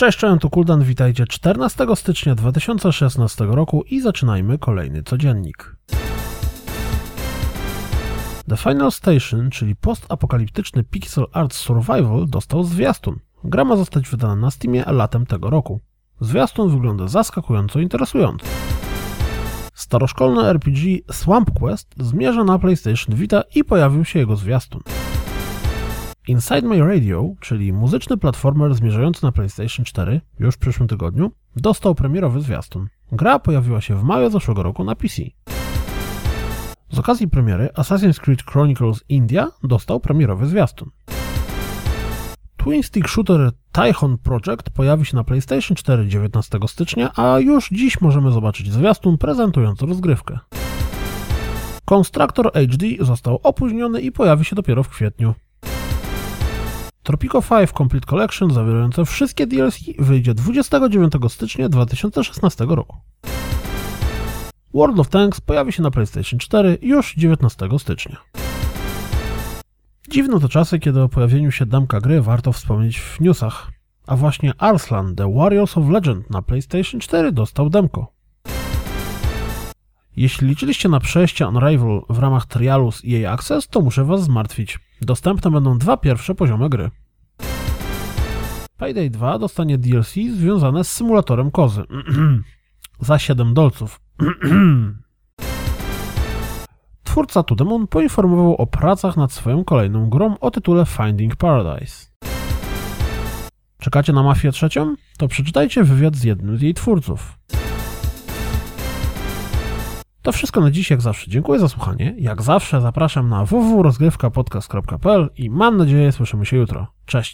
Cześć, cześć, tu Kuldan, witajcie 14 stycznia 2016 roku i zaczynajmy kolejny codziennik. The Final Station, czyli postapokaliptyczny pixel art survival, dostał zwiastun. Gra ma zostać wydana na Steamie latem tego roku. Zwiastun wygląda zaskakująco interesująco. Staroszkolny RPG Swamp Quest zmierza na PlayStation Vita i pojawił się jego zwiastun. Inside My Radio, czyli muzyczny platformer zmierzający na PlayStation 4 już w przyszłym tygodniu, dostał premierowy zwiastun. Gra pojawiła się w maju zeszłego roku na PC. Z okazji premiery Assassin's Creed Chronicles India dostał premierowy zwiastun. Twin Stick Shooter Typhon Project pojawi się na PlayStation 4 19 stycznia, a już dziś możemy zobaczyć zwiastun prezentujący rozgrywkę. Constructor HD został opóźniony i pojawi się dopiero w kwietniu. Tropico 5 Complete Collection zawierające wszystkie DLC wyjdzie 29 stycznia 2016 roku. World of Tanks pojawi się na PlayStation 4 już 19 stycznia. Dziwne to czasy, kiedy o pojawieniu się damka gry warto wspomnieć w newsach. A właśnie Arslan The Warriors of Legend na PlayStation 4 dostał demko. Jeśli liczyliście na przejście Unravel w ramach trialu z EA Access, to muszę was zmartwić. Dostępne będą dwa pierwsze poziomy gry. Payday 2 dostanie DLC związane z symulatorem kozy. Za 7 dolców. Twórca To The Moon poinformował o pracach nad swoją kolejną grą o tytule Finding Paradise. Czekacie na Mafię trzecią? To przeczytajcie wywiad z jednym z jej twórców. To wszystko na dziś, jak zawsze. Dziękuję za słuchanie. Jak zawsze zapraszam na www.rozgrywkapodcast.pl i mam nadzieję słyszymy się jutro. Cześć!